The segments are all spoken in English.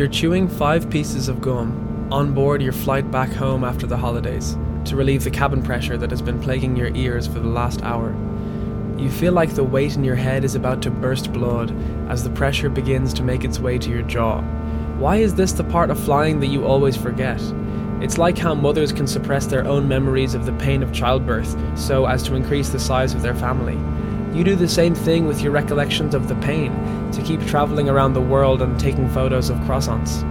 You're chewing five pieces of gum on board your flight back home after the holidays to relieve the cabin pressure that has been plaguing your ears for the last hour. You feel like the weight in your head is about to burst blood as the pressure begins to make its way to your jaw. Why is this the part of flying that you always forget? It's like how mothers can suppress their own memories of the pain of childbirth so as to increase the size of their family. You do the same thing with your recollections of the pain to keep traveling around the world and taking photos of croissants.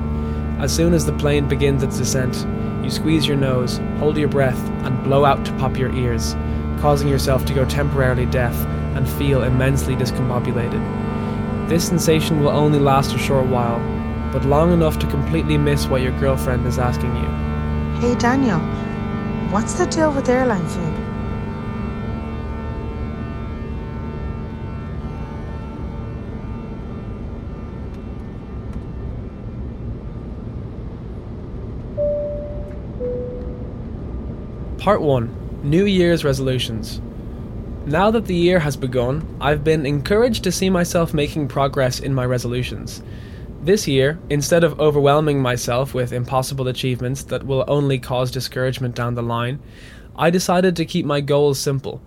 As soon as the plane begins its descent, you squeeze your nose, hold your breath, and blow out to pop your ears, causing yourself to go temporarily deaf and feel immensely discombobulated. This sensation will only last a short while, but long enough to completely miss what your girlfriend is asking you. Hey Daniel, what's the deal with airline food? Part 1 New Year's Resolutions. Now that the year has begun, I've been encouraged to see myself making progress in my resolutions. This year, instead of overwhelming myself with impossible achievements that will only cause discouragement down the line, I decided to keep my goals simple.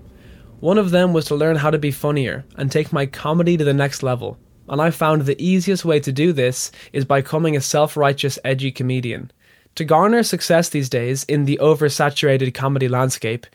One of them was to learn how to be funnier and take my comedy to the next level, and I found the easiest way to do this is by becoming a self righteous, edgy comedian. To garner success these days in the oversaturated comedy landscape,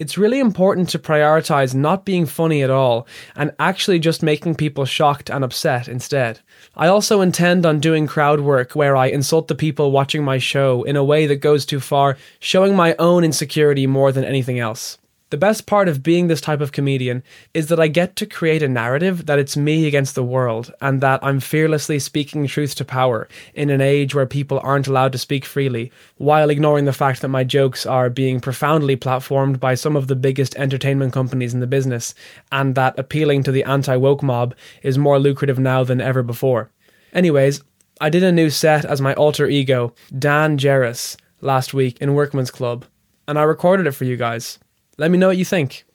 it's really important to prioritize not being funny at all and actually just making people shocked and upset instead. I also intend on doing crowd work where I insult the people watching my show in a way that goes too far, showing my own insecurity more than anything else. The best part of being this type of comedian is that I get to create a narrative that it's me against the world and that I'm fearlessly speaking truth to power in an age where people aren't allowed to speak freely, while ignoring the fact that my jokes are being profoundly platformed by some of the biggest entertainment companies in the business and that appealing to the anti woke mob is more lucrative now than ever before. Anyways, I did a new set as my alter ego, Dan Jarrus, last week in Workman's Club, and I recorded it for you guys. Let me know what you think.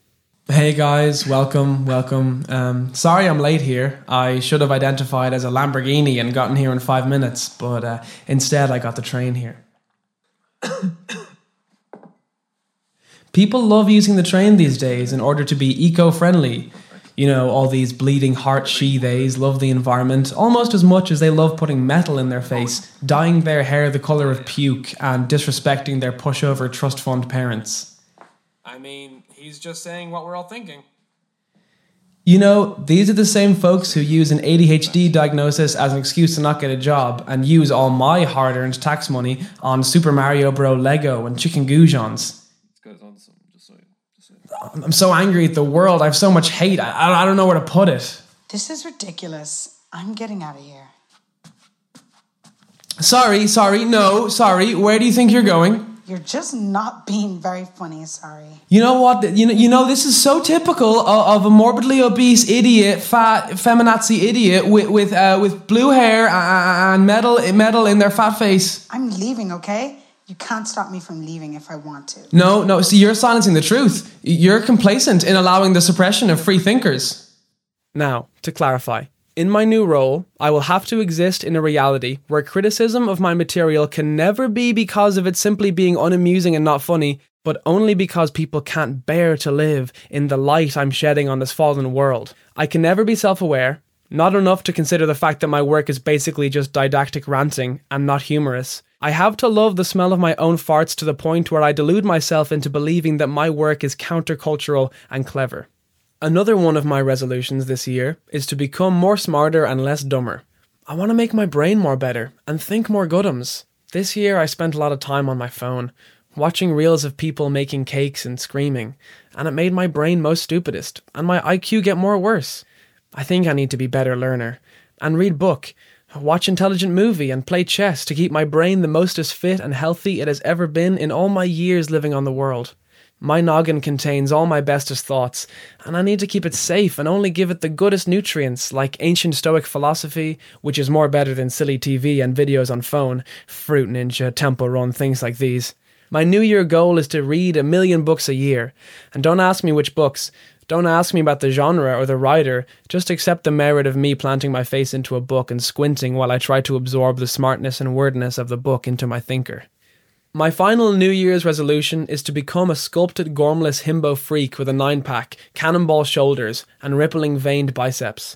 Hey guys, welcome, welcome. Um, sorry I'm late here. I should have identified as a Lamborghini and gotten here in five minutes, but uh, instead I got the train here. People love using the train these days in order to be eco friendly. You know, all these bleeding heart she theys love the environment almost as much as they love putting metal in their face, dyeing their hair the colour of puke, and disrespecting their pushover trust fund parents. I mean, he's just saying what we're all thinking. You know, these are the same folks who use an ADHD diagnosis as an excuse to not get a job and use all my hard earned tax money on Super Mario Bro Lego and chicken goujons. I'm so angry at the world. I have so much hate. I, I don't know where to put it. This is ridiculous. I'm getting out of here. Sorry, sorry, no, sorry. Where do you think you're going? You're just not being very funny, sorry. You know what? You know, you know this is so typical of, of a morbidly obese idiot, fat feminazi idiot with with uh, with blue hair and metal metal in their fat face. I'm leaving, okay? You can't stop me from leaving if I want to. No, no. See, you're silencing the truth. You're complacent in allowing the suppression of free thinkers. Now, to clarify, in my new role, I will have to exist in a reality where criticism of my material can never be because of it simply being unamusing and not funny, but only because people can't bear to live in the light I'm shedding on this fallen world. I can never be self aware, not enough to consider the fact that my work is basically just didactic ranting and not humorous. I have to love the smell of my own farts to the point where I delude myself into believing that my work is countercultural and clever. Another one of my resolutions this year is to become more smarter and less dumber. I want to make my brain more better and think more goodums. This year I spent a lot of time on my phone, watching reels of people making cakes and screaming, and it made my brain most stupidest and my IQ get more worse. I think I need to be better learner and read book, watch intelligent movie and play chess to keep my brain the most as fit and healthy it has ever been in all my years living on the world. My noggin contains all my bestest thoughts, and I need to keep it safe and only give it the goodest nutrients, like ancient Stoic philosophy, which is more better than silly TV and videos on phone, Fruit Ninja, Temple Run, things like these. My New Year goal is to read a million books a year, and don't ask me which books, Don't ask me about the genre or the writer, just accept the merit of me planting my face into a book and squinting while I try to absorb the smartness and wordness of the book into my thinker. My final New Year's resolution is to become a sculpted gormless himbo freak with a nine pack, cannonball shoulders, and rippling veined biceps.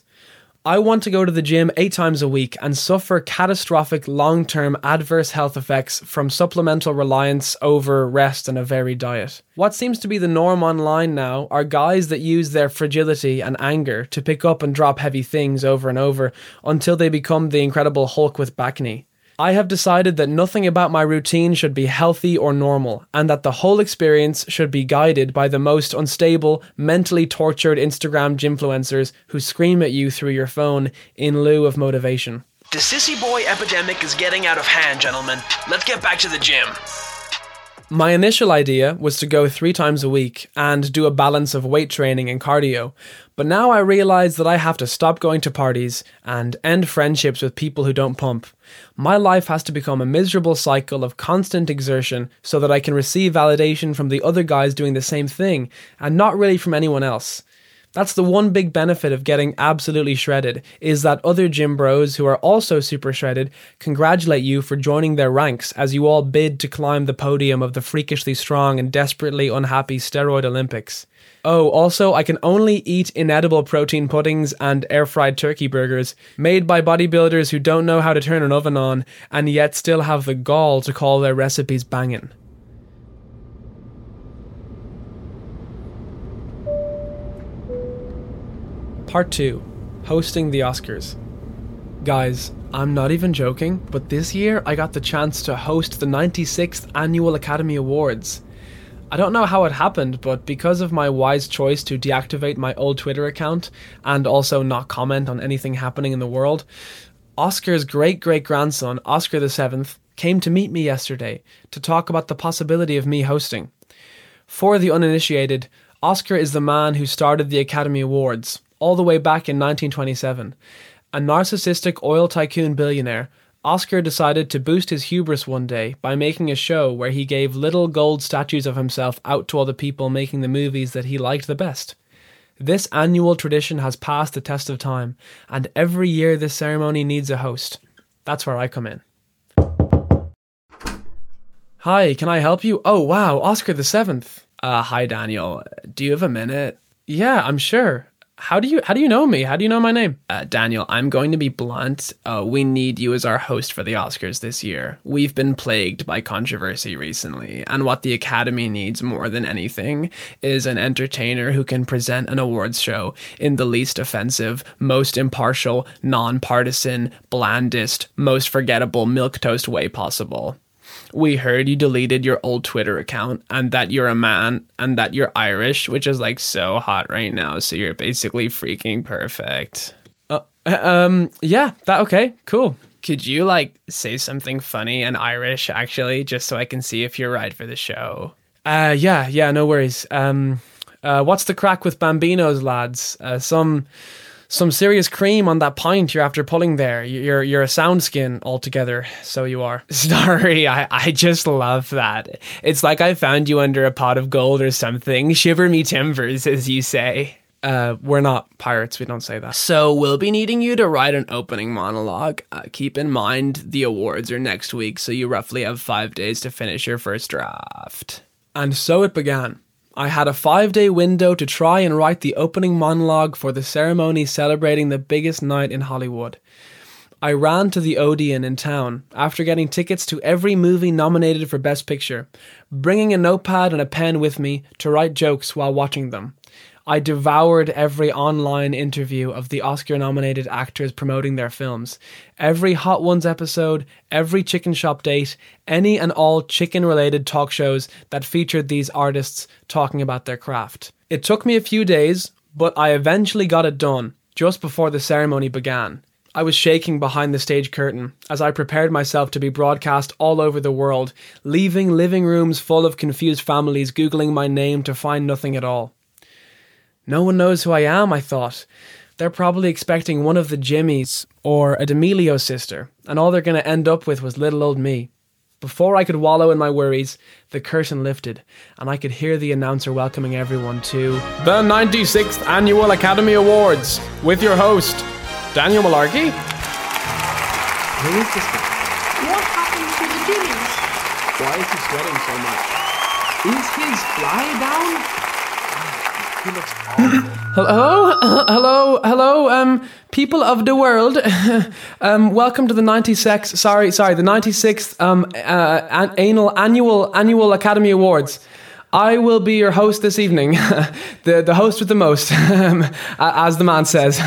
I want to go to the gym eight times a week and suffer catastrophic long term adverse health effects from supplemental reliance over rest and a varied diet. What seems to be the norm online now are guys that use their fragility and anger to pick up and drop heavy things over and over until they become the incredible Hulk with bacne. I have decided that nothing about my routine should be healthy or normal, and that the whole experience should be guided by the most unstable, mentally tortured Instagram gymfluencers who scream at you through your phone in lieu of motivation. The sissy boy epidemic is getting out of hand, gentlemen. Let's get back to the gym. My initial idea was to go three times a week and do a balance of weight training and cardio, but now I realize that I have to stop going to parties and end friendships with people who don't pump. My life has to become a miserable cycle of constant exertion so that I can receive validation from the other guys doing the same thing and not really from anyone else. That's the one big benefit of getting absolutely shredded is that other gym bros who are also super shredded congratulate you for joining their ranks as you all bid to climb the podium of the freakishly strong and desperately unhappy steroid Olympics. Oh, also, I can only eat inedible protein puddings and air fried turkey burgers made by bodybuilders who don't know how to turn an oven on and yet still have the gall to call their recipes bangin'. Part 2 Hosting the Oscars. Guys, I'm not even joking, but this year I got the chance to host the 96th Annual Academy Awards. I don't know how it happened, but because of my wise choice to deactivate my old Twitter account and also not comment on anything happening in the world, Oscar's great great grandson, Oscar VII, came to meet me yesterday to talk about the possibility of me hosting. For the uninitiated, Oscar is the man who started the Academy Awards, all the way back in 1927. A narcissistic oil tycoon billionaire, Oscar decided to boost his hubris one day by making a show where he gave little gold statues of himself out to all the people making the movies that he liked the best. This annual tradition has passed the test of time, and every year this ceremony needs a host. That's where I come in. Hi, can I help you? Oh, wow, Oscar the Seventh. Uh, hi, Daniel. Do you have a minute? Yeah, I'm sure how do you how do you know me? How do you know my name? Uh, Daniel, I'm going to be blunt. Uh, we need you as our host for the Oscars this year. We've been plagued by controversy recently, and what the Academy needs more than anything is an entertainer who can present an awards show in the least offensive, most impartial, nonpartisan, blandest, most forgettable milquetoast way possible we heard you deleted your old Twitter account and that you're a man and that you're Irish, which is like so hot right now. So you're basically freaking perfect. Uh, um, yeah, that okay, cool. Could you like say something funny and Irish actually, just so I can see if you're right for the show? Uh, yeah, yeah, no worries. Um, uh, what's the crack with Bambinos, lads? Uh, some some serious cream on that pint you're after pulling there. You're you're a sound skin altogether, so you are. Sorry, I, I just love that. It's like I found you under a pot of gold or something. Shiver me timbers, as you say. Uh, we're not pirates. We don't say that. So we'll be needing you to write an opening monologue. Uh, keep in mind the awards are next week, so you roughly have five days to finish your first draft. And so it began. I had a five day window to try and write the opening monologue for the ceremony celebrating the biggest night in Hollywood. I ran to the Odeon in town after getting tickets to every movie nominated for Best Picture, bringing a notepad and a pen with me to write jokes while watching them. I devoured every online interview of the Oscar nominated actors promoting their films, every Hot Ones episode, every chicken shop date, any and all chicken related talk shows that featured these artists talking about their craft. It took me a few days, but I eventually got it done just before the ceremony began. I was shaking behind the stage curtain as I prepared myself to be broadcast all over the world, leaving living rooms full of confused families Googling my name to find nothing at all. No one knows who I am, I thought. They're probably expecting one of the Jimmys or a D'Amelio sister, and all they're going to end up with was little old me. Before I could wallow in my worries, the curtain lifted, and I could hear the announcer welcoming everyone to the 96th Annual Academy Awards with your host, Daniel Mullarkey. Who is this guy? What happened to the Jimmys? Why is he sweating so much? Is his fly down? He looks awful. Hello, hello, hello, um, people of the world. um, welcome to the 96th, sorry, sorry, the 96th um, uh, an- annual, annual, annual Academy Awards. I will be your host this evening, the, the host with the most, um, as the man says.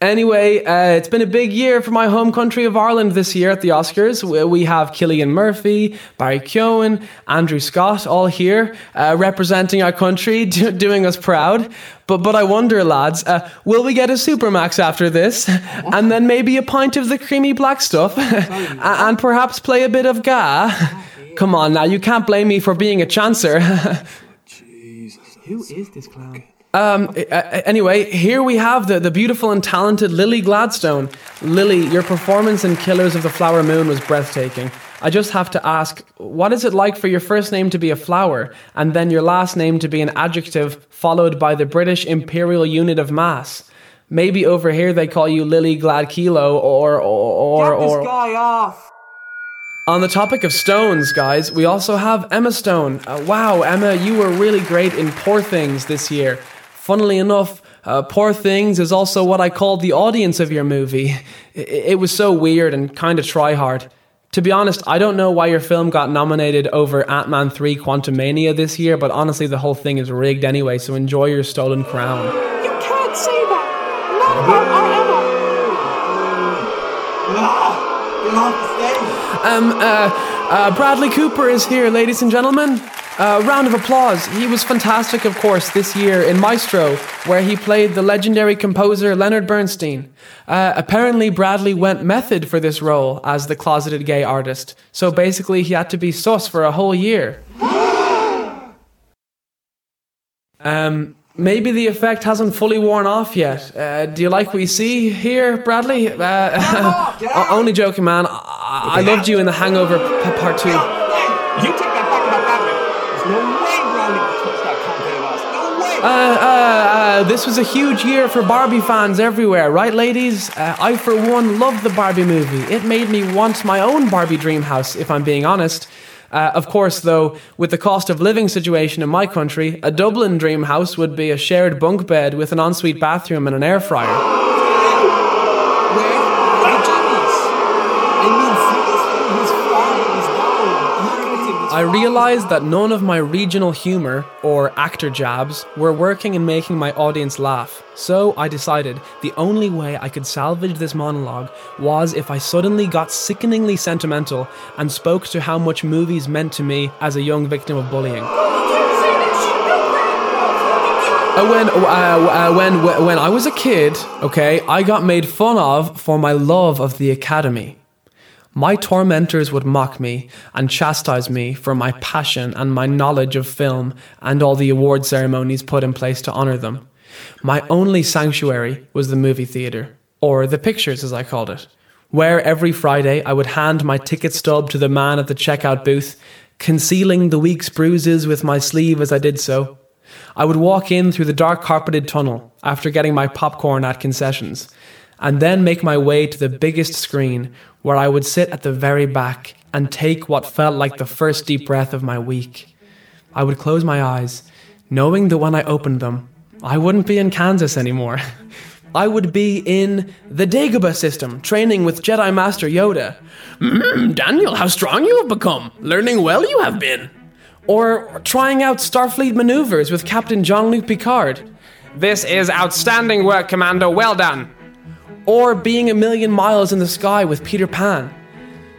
Anyway, uh, it's been a big year for my home country of Ireland this year at the Oscars. We- have Cillian Murphy, Barry Keoghan, Andrew Scott, all here uh, representing our country, do- doing us proud. But but I wonder, lads, uh, will we get a Supermac's after this, and then maybe a pint of the creamy black stuff, and perhaps play a bit of ga? Come on now, you can't blame me for being a chancer. Who is this clown? Um, anyway, here we have the, the beautiful and talented Lily Gladstone. Lily, your performance in Killers of the Flower Moon was breathtaking. I just have to ask, what is it like for your first name to be a flower and then your last name to be an adjective followed by the British imperial unit of mass? Maybe over here they call you Lily Glad Kilo or or or, Get or guy off. on the topic of stones, guys, we also have Emma Stone. Uh, wow, Emma, you were really great in Poor Things this year. Funnily enough, uh, Poor Things is also what I called the audience of your movie. It, it was so weird and kind of try hard. To be honest, I don't know why your film got nominated over Ant Man 3 Quantumania this year, but honestly, the whole thing is rigged anyway, so enjoy your stolen crown. You can't say that. Not about our Emma. Get off the stage. Um, uh, uh, Bradley Cooper is here, ladies and gentlemen. Uh, round of applause. He was fantastic, of course, this year in Maestro, where he played the legendary composer Leonard Bernstein. Uh, apparently, Bradley went method for this role as the closeted gay artist, so basically, he had to be sus for a whole year. Um, maybe the effect hasn't fully worn off yet. Uh, do you like what you see here, Bradley? Uh, only joking, man. I, I loved you in The Hangover Part 2. Uh, uh, uh, this was a huge year for Barbie fans everywhere, right, ladies? Uh, I, for one, loved the Barbie movie. It made me want my own Barbie dream house, if I'm being honest. Uh, of course, though, with the cost of living situation in my country, a Dublin dream house would be a shared bunk bed with an ensuite bathroom and an air fryer. I realized that none of my regional humor or actor jabs were working in making my audience laugh. So I decided the only way I could salvage this monologue was if I suddenly got sickeningly sentimental and spoke to how much movies meant to me as a young victim of bullying. Uh, when uh, uh, when when I was a kid, okay, I got made fun of for my love of the academy. My tormentors would mock me and chastise me for my passion and my knowledge of film and all the award ceremonies put in place to honor them. My only sanctuary was the movie theater, or the pictures as I called it, where every Friday I would hand my ticket stub to the man at the checkout booth, concealing the week's bruises with my sleeve as I did so. I would walk in through the dark carpeted tunnel after getting my popcorn at concessions, and then make my way to the biggest screen where I would sit at the very back and take what felt like the first deep breath of my week. I would close my eyes, knowing that when I opened them, I wouldn't be in Kansas anymore. I would be in the Dagobah system, training with Jedi Master Yoda. Mm, Daniel, how strong you have become! Learning well you have been! Or trying out Starfleet maneuvers with Captain Jean Luc Picard. This is outstanding work, Commander. well done! Or being a million miles in the sky with Peter Pan.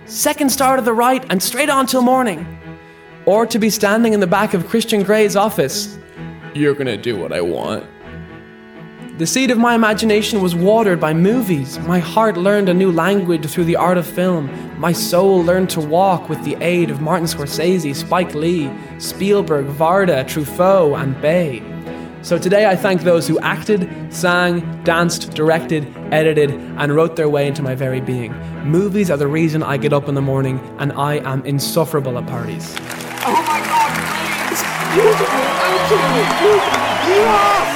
Second star to the right and straight on till morning. Or to be standing in the back of Christian Grey's office. You're gonna do what I want. The seed of my imagination was watered by movies. My heart learned a new language through the art of film. My soul learned to walk with the aid of Martin Scorsese, Spike Lee, Spielberg, Varda, Truffaut, and Bay. So today I thank those who acted, sang, danced, directed, edited, and wrote their way into my very being. Movies are the reason I get up in the morning, and I am insufferable at parties. Oh my god, please! Beautiful, actually! Yes!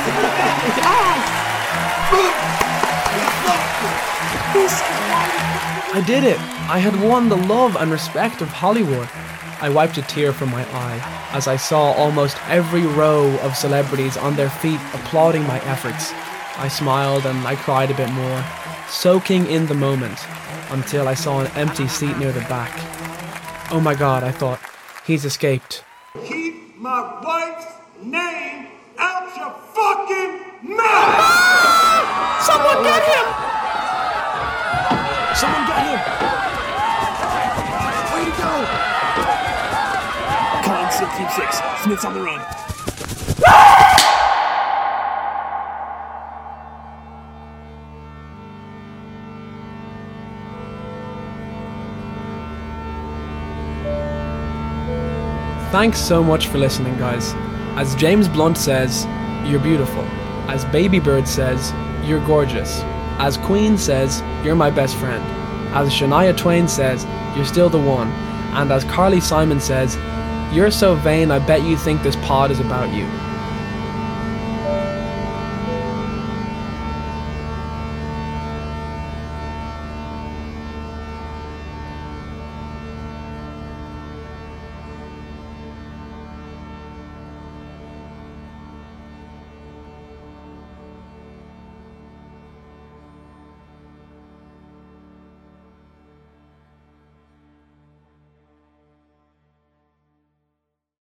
Yes! This. I did it! I had won the love and respect of Hollywood. I wiped a tear from my eye as I saw almost every row of celebrities on their feet applauding my efforts. I smiled and I cried a bit more, soaking in the moment until I saw an empty seat near the back. Oh my god, I thought, he's escaped. Keep my wife's name out your fucking mouth! Someone get him! Team 6. Smith's on the run. Thanks so much for listening, guys. As James Blunt says, you're beautiful. As Baby Bird says, you're gorgeous. As Queen says, you're my best friend. As Shania Twain says, you're still the one. And as Carly Simon says, you're so vain, I bet you think this pod is about you.